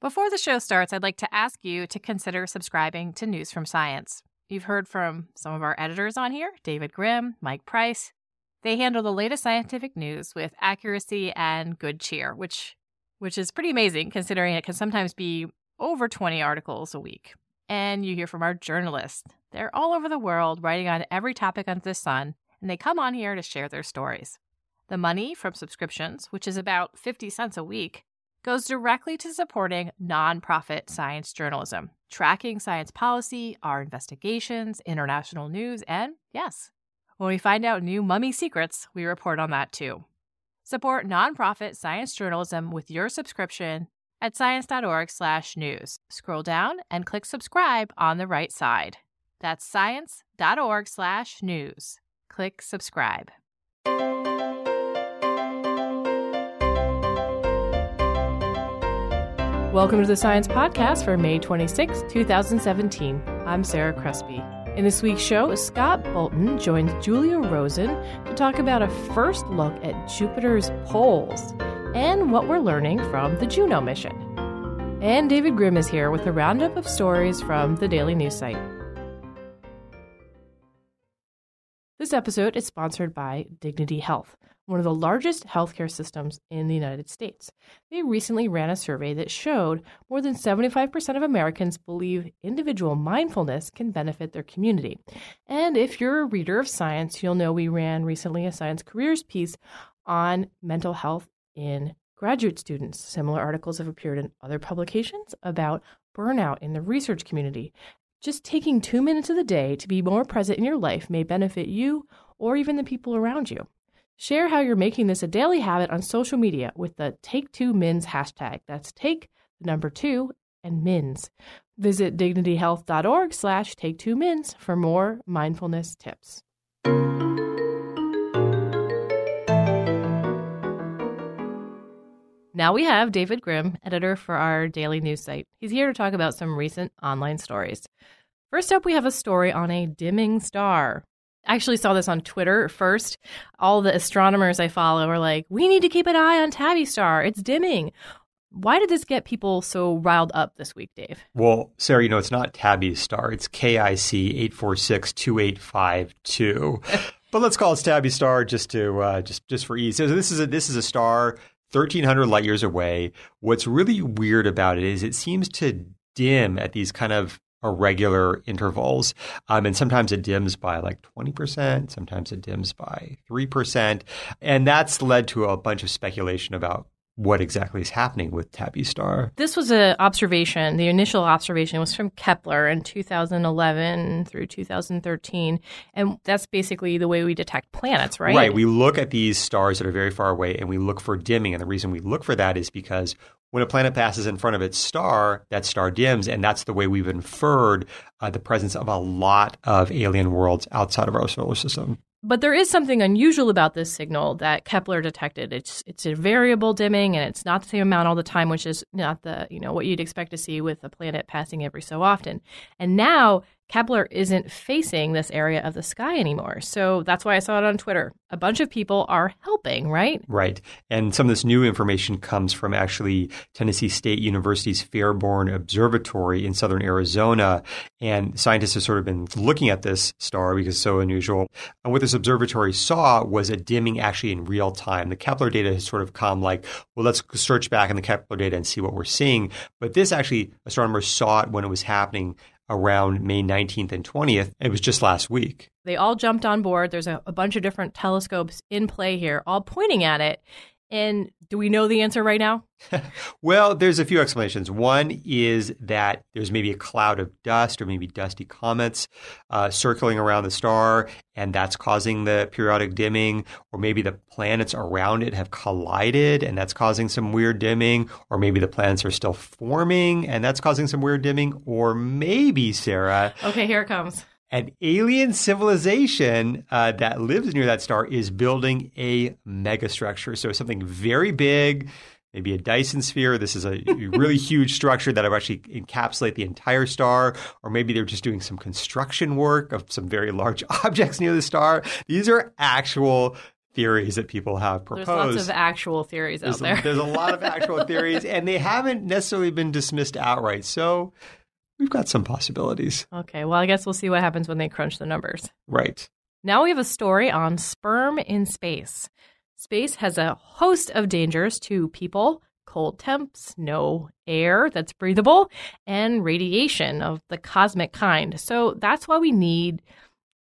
Before the show starts, I'd like to ask you to consider subscribing to News from Science. You've heard from some of our editors on here David Grimm, Mike Price. They handle the latest scientific news with accuracy and good cheer, which, which is pretty amazing considering it can sometimes be over 20 articles a week. And you hear from our journalists. They're all over the world writing on every topic under the sun, and they come on here to share their stories. The money from subscriptions, which is about 50 cents a week, goes directly to supporting nonprofit science journalism, tracking science policy, our investigations, international news, and yes, when we find out new mummy secrets, we report on that too. Support nonprofit science journalism with your subscription at science.org/news. Scroll down and click subscribe on the right side. That's science.org/news. Click subscribe. Welcome to the Science Podcast for May 26, 2017. I'm Sarah Crespi. In this week's show, Scott Bolton joins Julia Rosen to talk about a first look at Jupiter's poles and what we're learning from the Juno mission. And David Grimm is here with a roundup of stories from the Daily News site. This episode is sponsored by Dignity Health one of the largest healthcare systems in the United States. They recently ran a survey that showed more than 75% of Americans believe individual mindfulness can benefit their community. And if you're a reader of science, you'll know we ran recently a science careers piece on mental health in graduate students. Similar articles have appeared in other publications about burnout in the research community. Just taking two minutes of the day to be more present in your life may benefit you or even the people around you. Share how you're making this a daily habit on social media with the Take Two Mins hashtag. That's take the number two and mins. Visit dignityhealth.org slash take two mins for more mindfulness tips. Now we have David Grimm, editor for our daily news site. He's here to talk about some recent online stories. First up, we have a story on a dimming star. I actually saw this on Twitter first. All the astronomers I follow are like, we need to keep an eye on Tabby Star. It's dimming. Why did this get people so riled up this week, Dave? Well, Sarah, you know, it's not Tabby Star. It's KIC 846 2852. But let's call it Tabby Star just to uh, just just for ease. So this is a this is a star 1300 light years away. What's really weird about it is it seems to dim at these kind of irregular intervals. Um, and sometimes it dims by like 20%, sometimes it dims by 3%. And that's led to a bunch of speculation about what exactly is happening with Tabby Star. This was an observation. The initial observation was from Kepler in 2011 through 2013. And that's basically the way we detect planets, right? Right. We look at these stars that are very far away and we look for dimming. And the reason we look for that is because when a planet passes in front of its star, that star dims, and that's the way we've inferred uh, the presence of a lot of alien worlds outside of our solar system. But there is something unusual about this signal that Kepler detected. It's it's a variable dimming, and it's not the same amount all the time, which is not the you know what you'd expect to see with a planet passing every so often. And now Kepler isn't facing this area of the sky anymore. So that's why I saw it on Twitter. A bunch of people are helping, right? Right. And some of this new information comes from actually Tennessee State University's Fairborn Observatory in southern Arizona. And scientists have sort of been looking at this star because it's so unusual. And what this observatory saw was a dimming actually in real time. The Kepler data has sort of come like, well, let's search back in the Kepler data and see what we're seeing. But this actually, astronomers saw it when it was happening around May 19th and 20th. It was just last week. They all jumped on board. There's a, a, bunch of different telescopes in play here, all pointing at it. And do we know the answer right now? well, there's a few explanations. One is that there's maybe a cloud of dust or maybe dusty comets uh, circling around the star, and that's causing the periodic dimming. Or maybe the planets around it have collided, and that's causing some weird dimming. Or maybe the planets are still forming, and that's causing some weird dimming. Or maybe, Sarah. Okay, here it comes an alien civilization uh, that lives near that star is building a megastructure. So something very big, maybe a Dyson sphere. This is a really huge structure that would actually encapsulate the entire star, or maybe they're just doing some construction work of some very large objects near the star. These are actual theories that people have proposed. There's lots of actual theories there's out there. There's a lot of actual theories, and they haven't necessarily been dismissed outright. So we've got some possibilities. Okay, well, I guess we'll see what happens when they crunch the numbers. Right. Now we have a story on sperm in space. Space has a host of dangers to people cold temps, no air that's breathable, and radiation of the cosmic kind. So that's why we need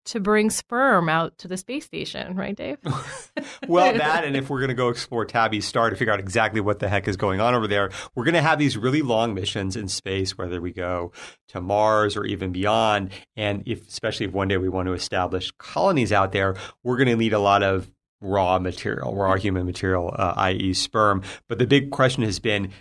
to bring sperm out to the space station, right, Dave? well, that, and if we're going to go explore Tabby's star to figure out exactly what the heck is going on over there, we're going to have these really long missions in space, whether we go to Mars or even beyond. And if, especially if one day we want to establish colonies out there, we're going to need a lot of raw material, raw human material, uh, i.e., sperm. But the big question has been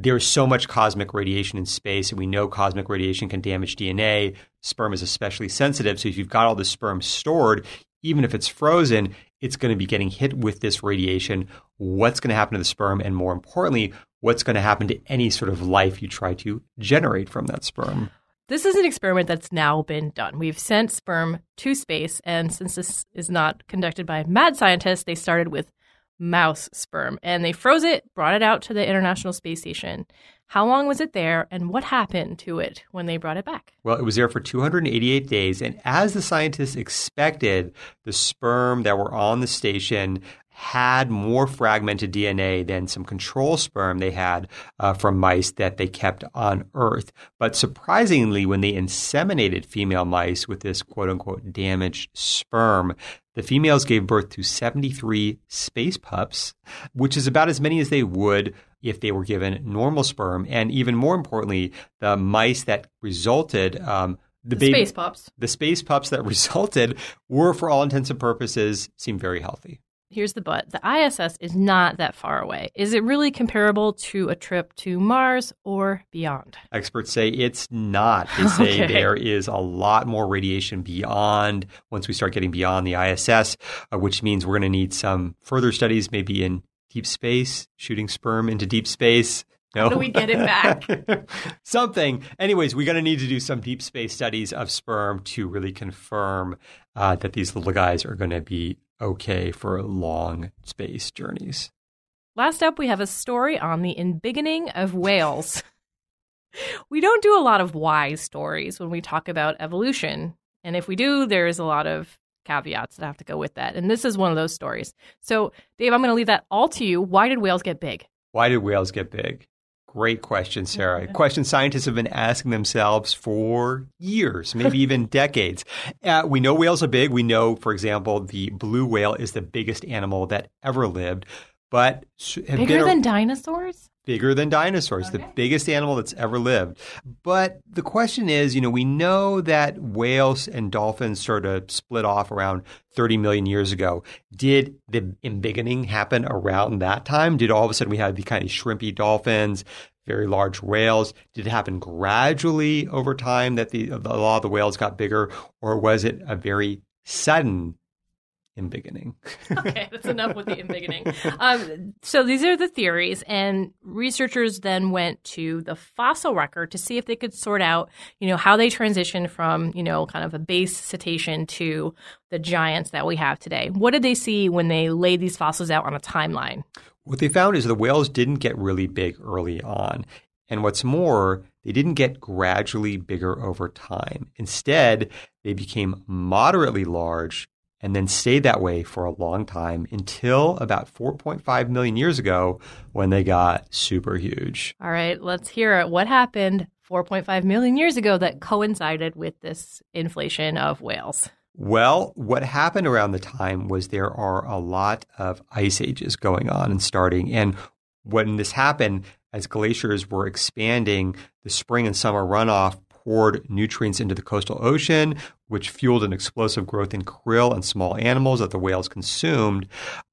there's so much cosmic radiation in space, and we know cosmic radiation can damage DNA. Sperm is especially sensitive. So if you've got all the sperm stored, even if it's frozen, it's going to be getting hit with this radiation. What's going to happen to the sperm? And more importantly, what's going to happen to any sort of life you try to generate from that sperm? This is an experiment that's now been done. We've sent sperm to space, and since this is not conducted by mad scientists, they started with mouse sperm and they froze it, brought it out to the International Space Station. How long was it there and what happened to it when they brought it back? Well, it was there for 288 days. And as the scientists expected, the sperm that were on the station had more fragmented DNA than some control sperm they had uh, from mice that they kept on Earth. But surprisingly, when they inseminated female mice with this quote unquote damaged sperm, the females gave birth to 73 space pups, which is about as many as they would if they were given normal sperm. And even more importantly, the mice that resulted, um, the, the baby, space pups, the space pups that resulted were, for all intents and purposes, seemed very healthy here's the but the ISS is not that far away. Is it really comparable to a trip to Mars or beyond? Experts say it's not. They say okay. there is a lot more radiation beyond once we start getting beyond the ISS, uh, which means we're going to need some further studies, maybe in deep space, shooting sperm into deep space. No. How do we get it back? Something. Anyways, we're going to need to do some deep space studies of sperm to really confirm uh, that these little guys are going to be okay for long space journeys. Last up, we have a story on the embiggening of whales. we don't do a lot of why stories when we talk about evolution. And if we do, there's a lot of caveats that have to go with that. And this is one of those stories. So, Dave, I'm going to leave that all to you. Why did whales get big? Why did whales get big? Great question, Sarah. question scientists have been asking themselves for years, maybe even decades. Uh, we know whales are big. We know, for example, the blue whale is the biggest animal that ever lived. But bigger than dinosaurs? Bigger than dinosaurs, okay. the biggest animal that's ever lived. But the question is, you know, we know that whales and dolphins sort of split off around 30 million years ago. Did the embiggening happen around that time? Did all of a sudden we have the kind of shrimpy dolphins, very large whales? Did it happen gradually over time that the, a lot of the whales got bigger, or was it a very sudden embiggening. okay, that's enough with the embiggening. Um, so these are the theories, and researchers then went to the fossil record to see if they could sort out, you know, how they transitioned from, you know, kind of a base cetacean to the giants that we have today. What did they see when they laid these fossils out on a timeline? What they found is the whales didn't get really big early on. And what's more, they didn't get gradually bigger over time. Instead, they became moderately large and then stayed that way for a long time until about 4.5 million years ago when they got super huge. All right, let's hear it. What happened 4.5 million years ago that coincided with this inflation of whales? Well, what happened around the time was there are a lot of ice ages going on and starting. And when this happened, as glaciers were expanding, the spring and summer runoff poured nutrients into the coastal ocean, which fueled an explosive growth in krill and small animals that the whales consumed.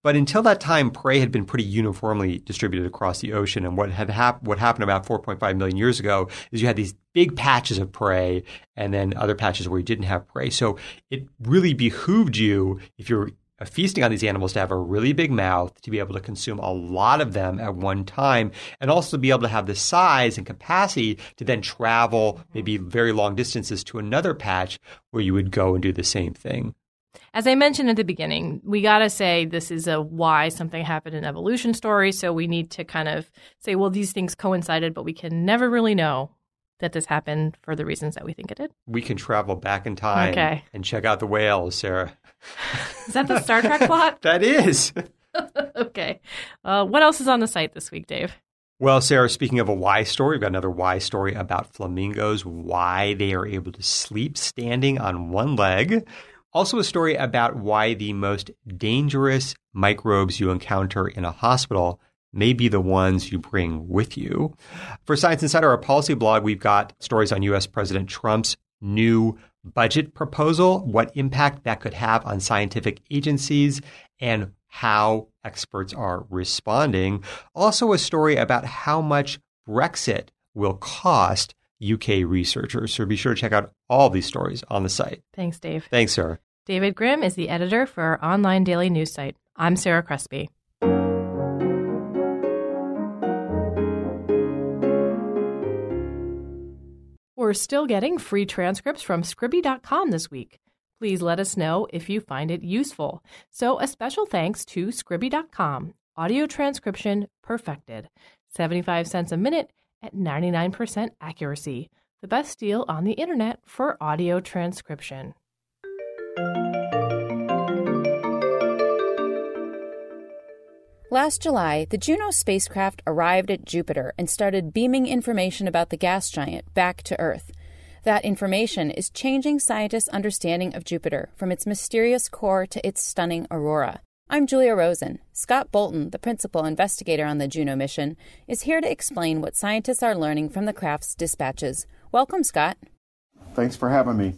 But until that time, prey had been pretty uniformly distributed across the ocean. And what had hap- what happened about 4.5 million years ago is you had these big patches of prey and then other patches where you didn't have prey. So it really behooved you, if you're feasting on these animals to have a really big mouth, to be able to consume a lot of them at one time, and also be able to have the size and capacity to then travel maybe very long distances to another patch where you would go and do the same thing. As I mentioned at the beginning, we got to say this is a why something happened in evolution story. So we need to kind of say, well, these things coincided, but we can never really know that this happened for the reasons that we think it did. We can travel back in time okay. and check out the whales, Sarah. Is that the Star Trek plot? that is. okay. Uh, what else is on the site this week, Dave? Well, Sarah, speaking of a why story, we've got another why story about flamingos, why they are able to sleep standing on one leg. Also, a story about why the most dangerous microbes you encounter in a hospital may be the ones you bring with you. For Science Insider, our policy blog, we've got stories on U.S. President Trump's new budget proposal, what impact that could have on scientific agencies, and how experts are responding. Also, a story about how much Brexit will cost UK researchers. So be sure to check out all these stories on the site. Thanks, Dave. Thanks, Sarah. David Grimm is the editor for our online daily news site. I'm Sarah Crespi. We're still getting free transcripts from Scribie.com this week. Please let us know if you find it useful. So, a special thanks to Scribie.com. Audio transcription perfected. 75 cents a minute at 99% accuracy. The best deal on the internet for audio transcription. Last July, the Juno spacecraft arrived at Jupiter and started beaming information about the gas giant back to Earth. That information is changing scientists' understanding of Jupiter from its mysterious core to its stunning aurora. I'm Julia Rosen. Scott Bolton, the principal investigator on the Juno mission, is here to explain what scientists are learning from the craft's dispatches. Welcome, Scott. Thanks for having me.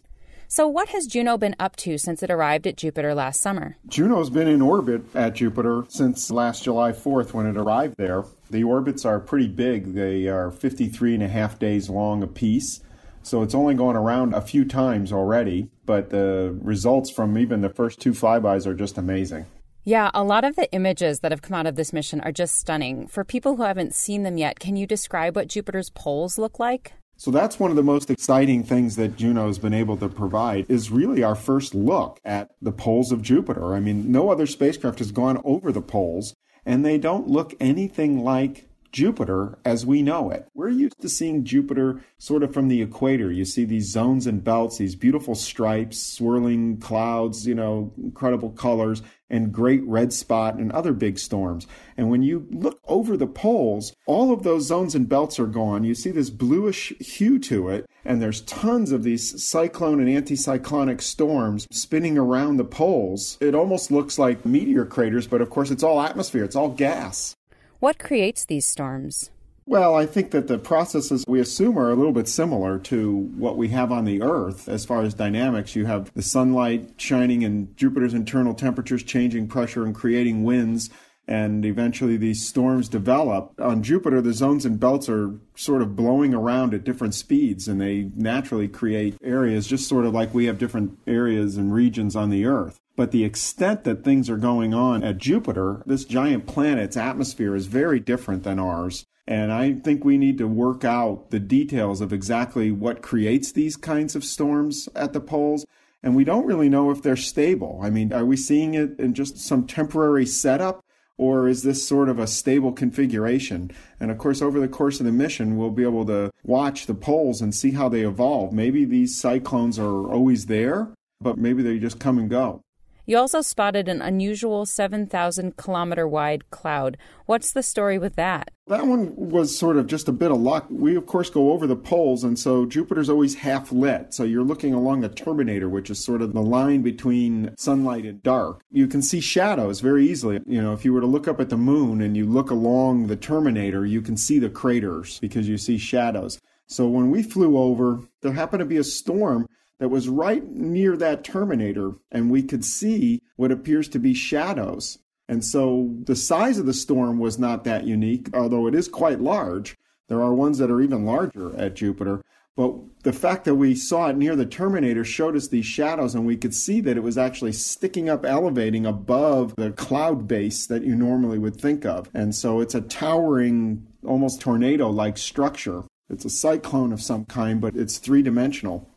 So, what has Juno been up to since it arrived at Jupiter last summer? Juno's been in orbit at Jupiter since last July 4th when it arrived there. The orbits are pretty big, they are 53 and a half days long apiece. So it's only gone around a few times already, but the results from even the first two flybys are just amazing. Yeah, a lot of the images that have come out of this mission are just stunning. For people who haven't seen them yet, can you describe what Jupiter's poles look like? So that's one of the most exciting things that Juno has been able to provide is really our first look at the poles of Jupiter. I mean, no other spacecraft has gone over the poles and they don't look anything like Jupiter as we know it. We're used to seeing Jupiter sort of from the equator. You see these zones and belts, these beautiful stripes, swirling clouds, you know, incredible colors and great red spot and other big storms. And when you look over the poles, all of those zones and belts are gone. You see this bluish hue to it, and there's tons of these cyclone and anticyclonic storms spinning around the poles. It almost looks like meteor craters, but of course it's all atmosphere, it's all gas. What creates these storms? Well, I think that the processes we assume are a little bit similar to what we have on the Earth as far as dynamics. You have the sunlight shining and Jupiter's internal temperatures changing pressure and creating winds, and eventually these storms develop. On Jupiter, the zones and belts are sort of blowing around at different speeds, and they naturally create areas just sort of like we have different areas and regions on the Earth. But the extent that things are going on at Jupiter, this giant planet's atmosphere is very different than ours. And I think we need to work out the details of exactly what creates these kinds of storms at the poles. And we don't really know if they're stable. I mean, are we seeing it in just some temporary setup? Or is this sort of a stable configuration? And of course, over the course of the mission, we'll be able to watch the poles and see how they evolve. Maybe these cyclones are always there, but maybe they just come and go. You also spotted an unusual 7,000 kilometer wide cloud. What's the story with that? That one was sort of just a bit of luck. We, of course, go over the poles, and so Jupiter's always half lit. So you're looking along the terminator, which is sort of the line between sunlight and dark. You can see shadows very easily. You know, if you were to look up at the moon and you look along the terminator, you can see the craters because you see shadows. So when we flew over, there happened to be a storm that was right near that terminator, and we could see what appears to be shadows. And so the size of the storm was not that unique, although it is quite large. There are ones that are even larger at Jupiter. But the fact that we saw it near the terminator showed us these shadows, and we could see that it was actually sticking up, elevating above the cloud base that you normally would think of. And so it's a towering, almost tornado like structure. It's a cyclone of some kind, but it's three dimensional.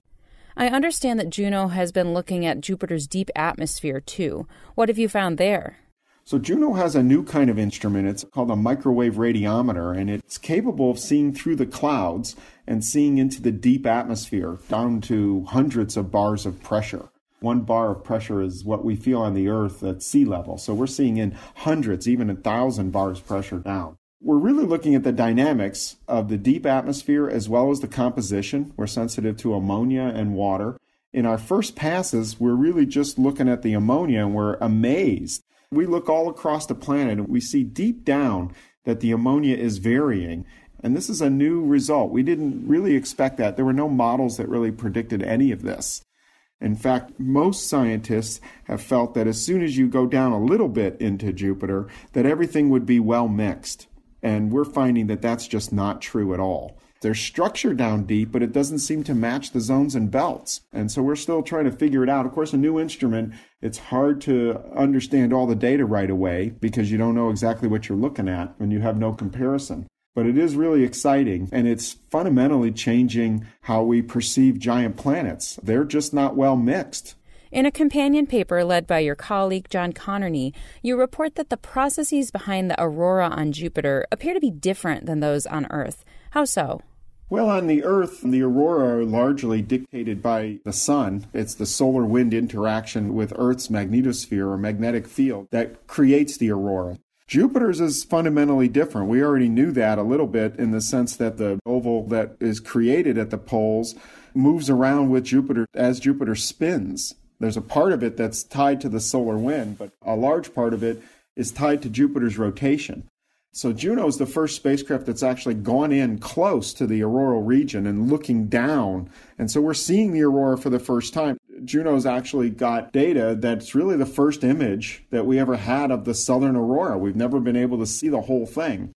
I understand that Juno has been looking at Jupiter's deep atmosphere too. What have you found there? So, Juno has a new kind of instrument. It's called a microwave radiometer, and it's capable of seeing through the clouds and seeing into the deep atmosphere down to hundreds of bars of pressure. One bar of pressure is what we feel on the Earth at sea level. So, we're seeing in hundreds, even a thousand bars pressure down. We're really looking at the dynamics of the deep atmosphere as well as the composition. We're sensitive to ammonia and water. In our first passes, we're really just looking at the ammonia and we're amazed. We look all across the planet and we see deep down that the ammonia is varying. And this is a new result. We didn't really expect that. There were no models that really predicted any of this. In fact, most scientists have felt that as soon as you go down a little bit into Jupiter, that everything would be well mixed. And we're finding that that's just not true at all. There's structure down deep, but it doesn't seem to match the zones and belts. And so we're still trying to figure it out. Of course, a new instrument, it's hard to understand all the data right away because you don't know exactly what you're looking at and you have no comparison. But it is really exciting and it's fundamentally changing how we perceive giant planets. They're just not well mixed. In a companion paper led by your colleague John Connerney, you report that the processes behind the aurora on Jupiter appear to be different than those on Earth. How so? Well, on the Earth, the aurora are largely dictated by the sun. It's the solar wind interaction with Earth's magnetosphere or magnetic field that creates the aurora. Jupiter's is fundamentally different. We already knew that a little bit in the sense that the oval that is created at the poles moves around with Jupiter as Jupiter spins. There's a part of it that's tied to the solar wind, but a large part of it is tied to Jupiter's rotation. So Juno is the first spacecraft that's actually gone in close to the auroral region and looking down. And so we're seeing the aurora for the first time. Juno's actually got data that's really the first image that we ever had of the southern aurora. We've never been able to see the whole thing.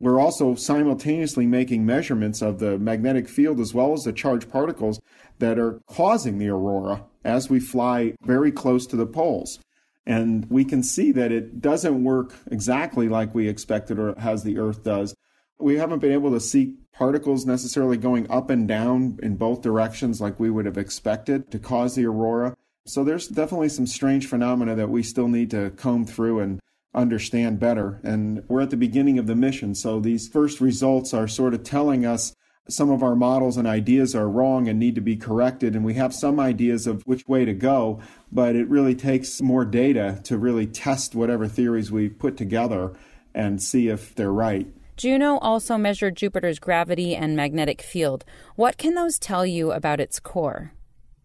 We're also simultaneously making measurements of the magnetic field as well as the charged particles that are causing the aurora as we fly very close to the poles. And we can see that it doesn't work exactly like we expected or as the Earth does. We haven't been able to see particles necessarily going up and down in both directions like we would have expected to cause the aurora. So there's definitely some strange phenomena that we still need to comb through and understand better. And we're at the beginning of the mission, so these first results are sort of telling us some of our models and ideas are wrong and need to be corrected. And we have some ideas of which way to go, but it really takes more data to really test whatever theories we put together and see if they're right. Juno also measured Jupiter's gravity and magnetic field. What can those tell you about its core?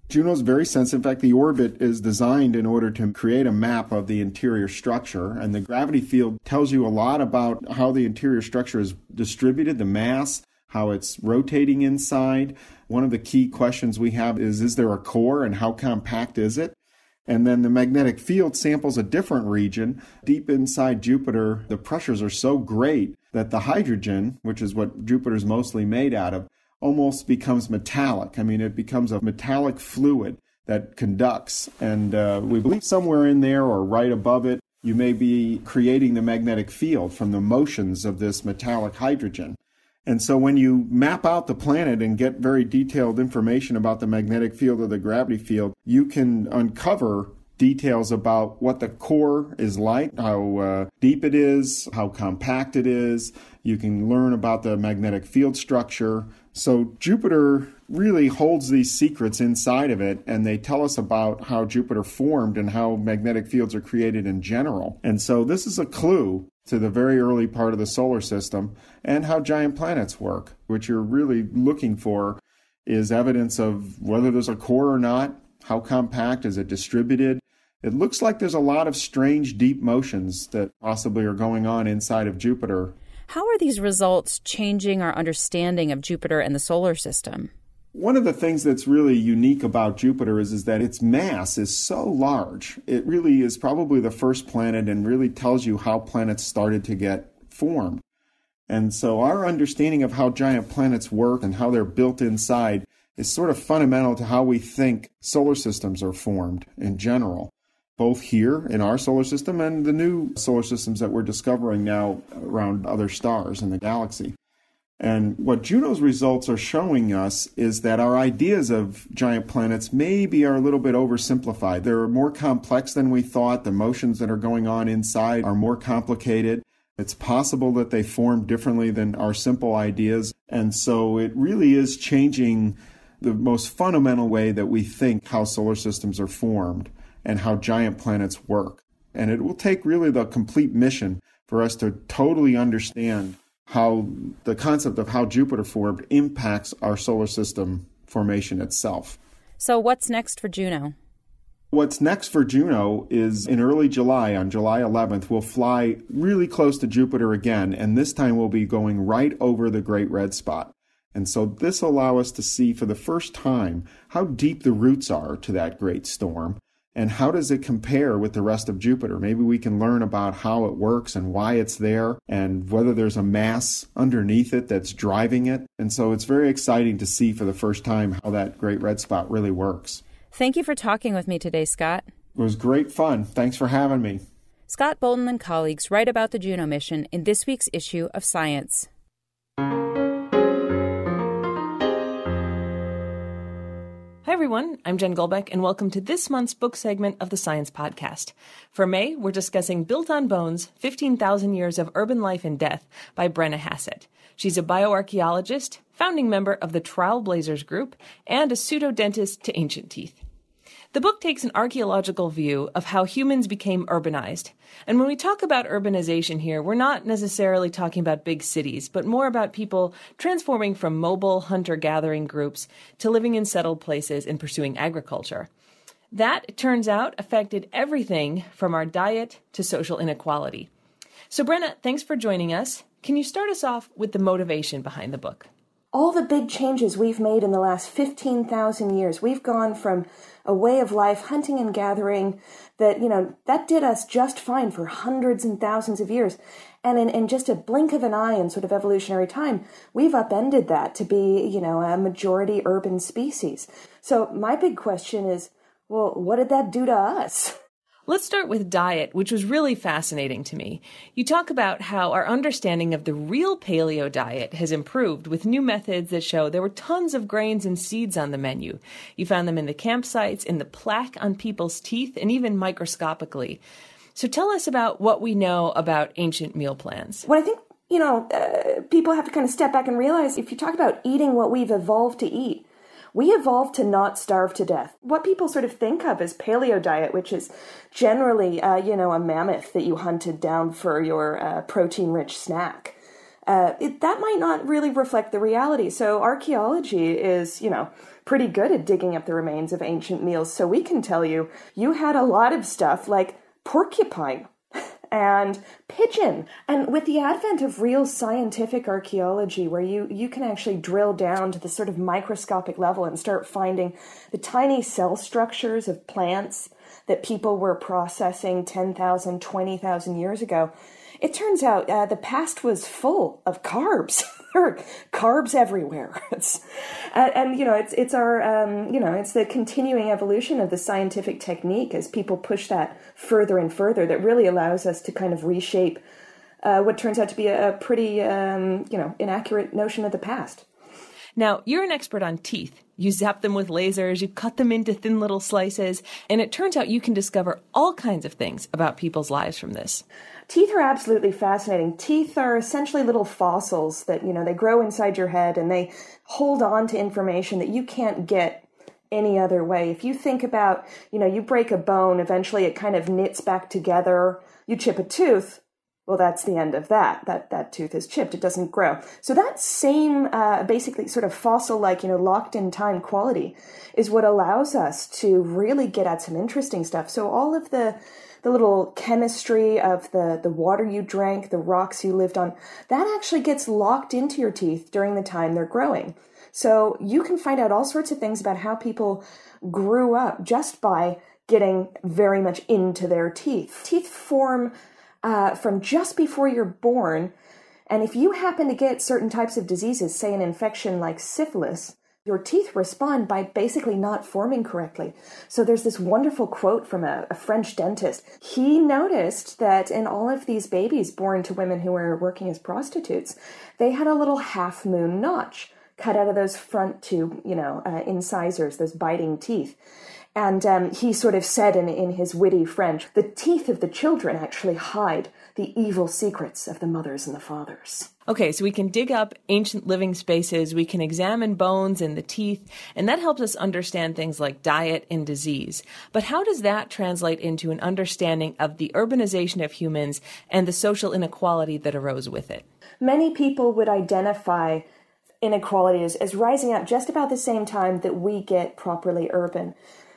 Juno's very sensitive. In fact, the orbit is designed in order to create a map of the interior structure, and the gravity field tells you a lot about how the interior structure is distributed, the mass, how it's rotating inside. One of the key questions we have is Is there a core and how compact is it? And then the magnetic field samples a different region. Deep inside Jupiter, the pressures are so great that the hydrogen, which is what Jupiter's mostly made out of, almost becomes metallic. I mean, it becomes a metallic fluid that conducts. And uh, we believe somewhere in there or right above it, you may be creating the magnetic field from the motions of this metallic hydrogen. And so when you map out the planet and get very detailed information about the magnetic field or the gravity field, you can uncover details about what the core is like, how uh, deep it is, how compact it is. You can learn about the magnetic field structure. So Jupiter really holds these secrets inside of it, and they tell us about how Jupiter formed and how magnetic fields are created in general. And so this is a clue to the very early part of the solar system and how giant planets work. What you're really looking for is evidence of whether there's a core or not, how compact, is it distributed? It looks like there's a lot of strange deep motions that possibly are going on inside of Jupiter. How are these results changing our understanding of Jupiter and the solar system? One of the things that's really unique about Jupiter is, is that its mass is so large. It really is probably the first planet and really tells you how planets started to get formed. And so our understanding of how giant planets work and how they're built inside is sort of fundamental to how we think solar systems are formed in general, both here in our solar system and the new solar systems that we're discovering now around other stars in the galaxy. And what Juno's results are showing us is that our ideas of giant planets maybe are a little bit oversimplified. They're more complex than we thought. The motions that are going on inside are more complicated. It's possible that they form differently than our simple ideas. And so it really is changing the most fundamental way that we think how solar systems are formed and how giant planets work. And it will take really the complete mission for us to totally understand how the concept of how Jupiter formed impacts our solar system formation itself. So, what's next for Juno? What's next for Juno is in early July, on July 11th, we'll fly really close to Jupiter again, and this time we'll be going right over the Great Red Spot. And so this allow us to see for the first time how deep the roots are to that great storm and how does it compare with the rest of Jupiter? Maybe we can learn about how it works and why it's there and whether there's a mass underneath it that's driving it. And so it's very exciting to see for the first time how that great red spot really works. Thank you for talking with me today, Scott. It was great fun. Thanks for having me. Scott Bolton and colleagues write about the Juno mission in this week's issue of Science. Hi, everyone. I'm Jen Golbeck, and welcome to this month's book segment of the Science Podcast. For May, we're discussing Built on Bones 15,000 Years of Urban Life and Death by Brenna Hassett. She's a bioarchaeologist, founding member of the TrowelBlazers Group, and a pseudo-dentist to ancient teeth. The book takes an archaeological view of how humans became urbanized. And when we talk about urbanization here, we're not necessarily talking about big cities, but more about people transforming from mobile hunter gathering groups to living in settled places and pursuing agriculture. That, it turns out, affected everything from our diet to social inequality. So, Brenna, thanks for joining us. Can you start us off with the motivation behind the book? All the big changes we've made in the last 15,000 years. We've gone from a way of life, hunting and gathering, that, you know, that did us just fine for hundreds and thousands of years. And in, in just a blink of an eye in sort of evolutionary time, we've upended that to be, you know, a majority urban species. So my big question is, well, what did that do to us? Let's start with diet, which was really fascinating to me. You talk about how our understanding of the real paleo diet has improved with new methods that show there were tons of grains and seeds on the menu. You found them in the campsites, in the plaque on people's teeth, and even microscopically. So tell us about what we know about ancient meal plans. What I think, you know, uh, people have to kind of step back and realize if you talk about eating what we've evolved to eat, we evolved to not starve to death. What people sort of think of as paleo diet, which is generally, uh, you know, a mammoth that you hunted down for your uh, protein rich snack. Uh, it, that might not really reflect the reality. So archaeology is, you know, pretty good at digging up the remains of ancient meals. So we can tell you, you had a lot of stuff like porcupine and pigeon. And with the advent of real scientific archaeology, where you, you can actually drill down to the sort of microscopic level and start finding the tiny cell structures of plants that people were processing 10,000, 20,000 years ago, it turns out uh, the past was full of carbs. there are carbs everywhere. It's, and, and, you know, it's it's our um, you know, it's the continuing evolution of the scientific technique as people push that further and further that really allows us to kind of reshape uh, what turns out to be a, pretty um, you know inaccurate notion of the past. Now, you're an expert on teeth. You zap them with lasers, you cut them into thin little slices, and it turns out you can discover all kinds of things about people's lives from this. Teeth are absolutely fascinating. Teeth are essentially little fossils that, you know, they grow inside your head and they hold on to information that you can't get any other way. If you think about, you know, you break a bone, eventually it kind of knits back together. You chip a tooth, well, that's the end of that. That that tooth is chipped; it doesn't grow. So that same, uh, basically, sort of fossil-like, you know, locked in time quality is what allows us to really get at some interesting stuff. So all of the the little chemistry of the the water you drank, the rocks you lived on, that actually gets locked into your teeth during the time they're growing. So you can find out all sorts of things about how people grew up just by getting very much into their teeth. Teeth form uh, from just before you're born. And if you happen to get certain types of diseases, say an infection like syphilis, your teeth respond by basically not forming correctly. So there's this wonderful quote from a, a, French dentist. He noticed that in all of these babies born to women who were working as prostitutes, they had a little half moon notch cut out of those front two, you know, uh, incisors, those biting teeth. And um, he sort of said in, in his witty French, the teeth of the children actually hide the evil secrets of the mothers and the fathers. Okay, so we can dig up ancient living spaces, we can examine bones and the teeth, and that helps us understand things like diet and disease. But how does that translate into an understanding of the urbanization of humans and the social inequality that arose with it? Many people would identify inequality as, as rising up just about the same time that we get properly urban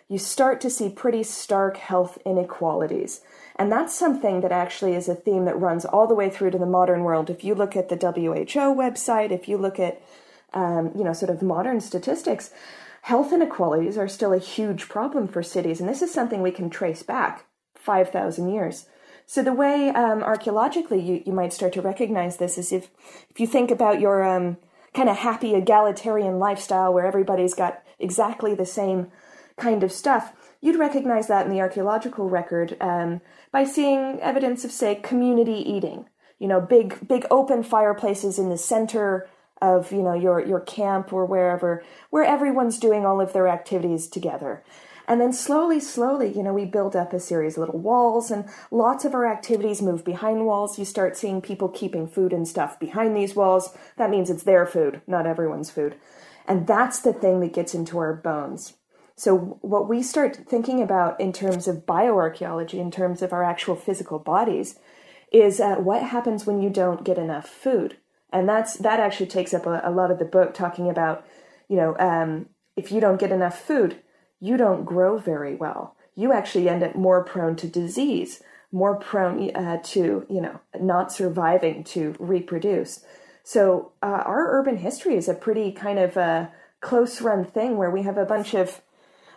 you start to see pretty stark health inequalities. And that's something that actually is a theme that runs all the way through to the modern world. If you look at the WHO website, if you look at, um, you know, sort of modern statistics, health inequalities are still a huge problem for cities. And this is something we can trace back 5,000 years. So the way um, archaeologically you, you might start to recognize this is if, if you think about your um, kind of happy egalitarian lifestyle where everybody's got exactly the same kind of stuff, you'd recognize that in the archaeological record um, by seeing evidence of, say, community eating. You know, big big open fireplaces in the center of you know your your camp or wherever, where everyone's doing all of their activities together. And then slowly, slowly, you know, we build up a series of little walls, and lots of our activities move behind walls. You start seeing people keeping food and stuff behind these walls. That means it's their food, not everyone's food. And that's the thing that gets into our bones. So, what we start thinking about in terms of bioarchaeology, in terms of our actual physical bodies, is uh, what happens when you don't get enough food. And that's that actually takes up a, a lot of the book, talking about, you know, um, if you don't get enough food, you don't grow very well. You actually end up more prone to disease, more prone uh, to, you know, not surviving to reproduce. So, uh, our urban history is a pretty kind of a uh, close run thing where we have a bunch of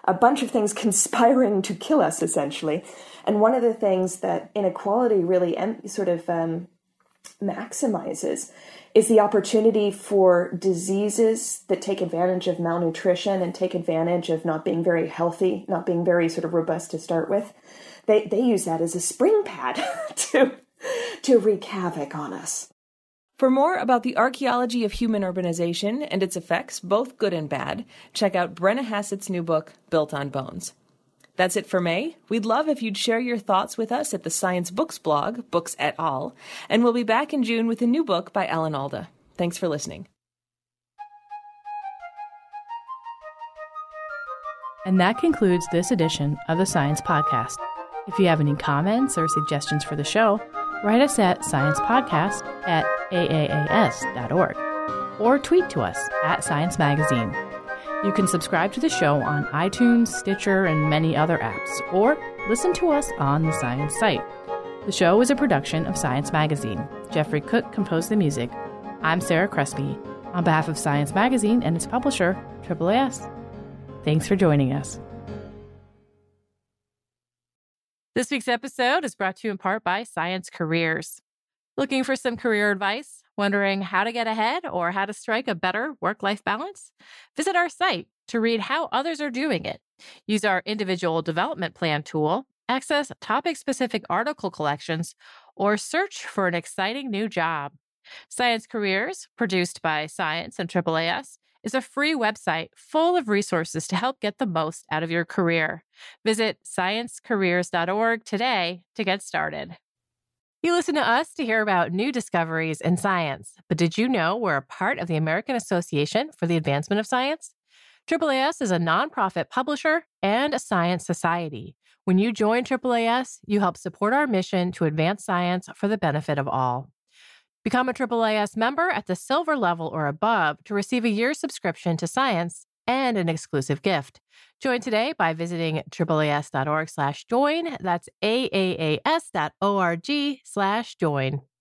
a bunch of things conspiring to kill us, essentially. And one of the things that inequality really em- sort of um, maximizes is the opportunity for diseases that take advantage of malnutrition and take advantage of not being very healthy, not being very sort of robust to start with. They, they use that as a spring pad to, to wreak havoc on us. For more about the archaeology of human urbanization and its effects, both good and bad, check out Brenna Hassett's new book, Built on Bones. That's it for May. We'd love if you'd share your thoughts with us at the Science Books blog, Books et al., and we'll be back in June with a new book by Alan Alda. Thanks for listening. And that concludes this edition of the Science Podcast. If you have any comments or suggestions for the show, write us at sciencepodcast at aaas.org or tweet to us at Science Magazine. You can subscribe to the show on iTunes, Stitcher, and many other apps, or listen to us on the Science site. The show is a production of Science Magazine. Jeffrey Cook composed the music. I'm Sarah Crespi. On behalf of Science Magazine and its publisher, AAAS, thanks for joining us. This week's episode is brought to you in part by Science Careers. Looking for some career advice? Wondering how to get ahead or how to strike a better work life balance? Visit our site to read how others are doing it. Use our individual development plan tool, access topic specific article collections, or search for an exciting new job. Science Careers, produced by Science and AAAS, is a free website full of resources to help get the most out of your career. Visit sciencecareers.org today to get started. You listen to us to hear about new discoveries in science, but did you know we're a part of the American Association for the Advancement of Science? AAAS is a nonprofit publisher and a science society. When you join AAAS, you help support our mission to advance science for the benefit of all. Become a AAAS member at the silver level or above to receive a year's subscription to science and an exclusive gift. Join today by visiting AAAS.org slash join. That's AAAS.org slash join.